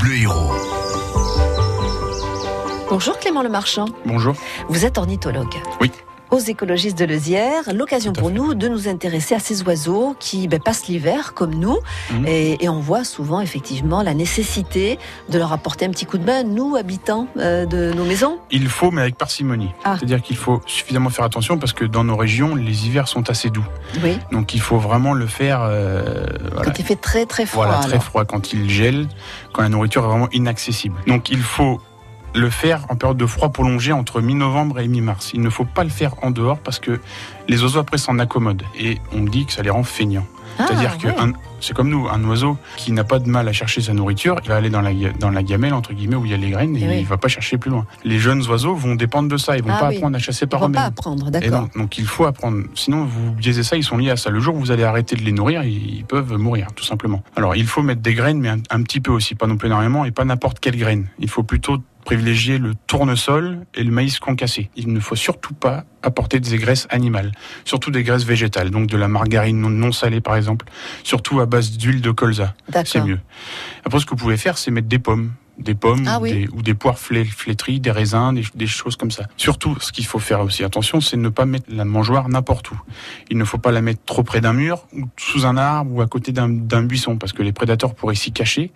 Bleu Héros. Bonjour Clément Le Marchand. Bonjour. Vous êtes ornithologue. Oui. Aux écologistes de Lezière, l'occasion pour nous de nous intéresser à ces oiseaux qui ben, passent l'hiver comme nous. Mhm. Et, et on voit souvent effectivement la nécessité de leur apporter un petit coup de main, nous, habitants euh, de nos maisons. Il faut, mais avec parcimonie. Ah. C'est-à-dire qu'il faut suffisamment faire attention parce que dans nos régions, les hivers sont assez doux. Oui, Donc il faut vraiment le faire euh, voilà, quand il fait très très froid. voilà, très alors. froid, quand il gèle, quand la nourriture est vraiment inaccessible. Donc il faut le faire en période de froid prolongé entre mi-novembre et mi-mars. Il ne faut pas le faire en dehors parce que les oiseaux après s'en accommodent et on dit que ça les rend feignants. Ah, C'est-à-dire que ouais. c'est comme nous, un oiseau qui n'a pas de mal à chercher sa nourriture, il va aller dans la, dans la gamelle, entre guillemets, où il y a les graines, et Eh oui. il va pas chercher plus loin. Les jeunes oiseaux vont dépendre de ça, ils vont Ah pas oui. apprendre à chasser Ils par vont pas eux-mêmes. apprendre, d'accord. donc, donc il faut apprendre. Sinon, vous biaisez ça, ils sont liés à ça. Le jour où vous allez arrêter de les nourrir, ils ils peuvent mourir, tout simplement. Alors, il faut mettre des graines, mais un, un petit peu aussi, pas non plus énormément, et pas n'importe quelle graine. Il faut plutôt privilégier le tournesol et le maïs concassé. Il ne faut surtout pas apporter des graisses animales, surtout des graisses végétales, donc de la margarine non, salée par exemple, surtout à base d'huile de colza, c'est mieux. Après, ce que vous pouvez faire, c'est mettre des pommes, des pommes Ah ou, des, ou des poires flé- flétries, des raisins, des, des choses comme ça. Surtout, ce qu'il faut faire aussi attention, c'est ne pas mettre la mangeoire n'importe où. Il ne faut pas la mettre trop près d'un mur ou sous un arbre ou à côté d'un buisson, parce que les prédateurs pourraient s'y cacher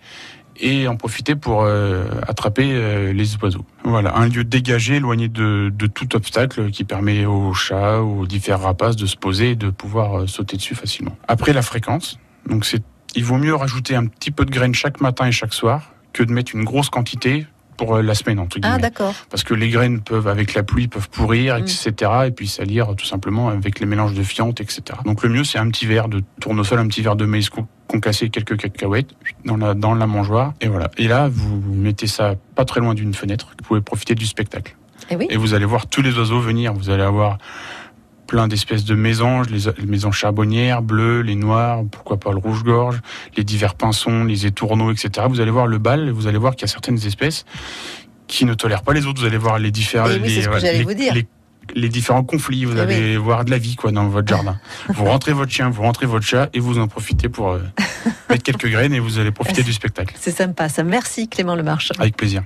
et en profiter pour euh, attraper euh, les oiseaux. Voilà, un lieu dégagé, éloigné de, de tout obstacle qui permet aux chats aux différents rapaces de se poser et de pouvoir euh, sauter dessus facilement. Après la fréquence, donc c'est, il vaut mieux rajouter un petit peu de graines chaque matin et chaque soir que de mettre une grosse quantité pour la semaine entre Ah, guillemets. d'accord. Parce que les graines peuvent, avec la pluie, peuvent pourrir, Mm. etc. Et puis salir tout simplement avec les mélanges de fientes, etc. Donc le mieux, c'est un petit verre de tournesol, un petit verre de maïs concassé, quelques cacahuètes dans la, dans la mangeoire. Et voilà. Et là, vous mettez ça pas très loin d'une fenêtre. Vous pouvez profiter du spectacle. Eh oui. Et vous allez voir tous les oiseaux venir. Vous allez avoir plein d'espèces de mésanges, les, les mésanges charbonnières, bleues, les noirs, pourquoi pas le rouge-gorge, les divers pinsons, les étourneaux, etc. Vous allez voir le bal et vous allez voir qu'il y a certaines espèces qui ne tolèrent pas les autres. Vous allez voir les différents, Eh oui, c'est les, ce que voilà, j'allais les- vous dire. les- les différents conflits. Vous Eh allez voir de la vie quoi dans votre jardin. vous rentrez votre chien, vous rentrez votre chat et vous en profitez pour euh, mettre quelques graines et vous allez profiter du spectacle. C'est sympa, ça. Merci Clément Le Marchand. Avec plaisir.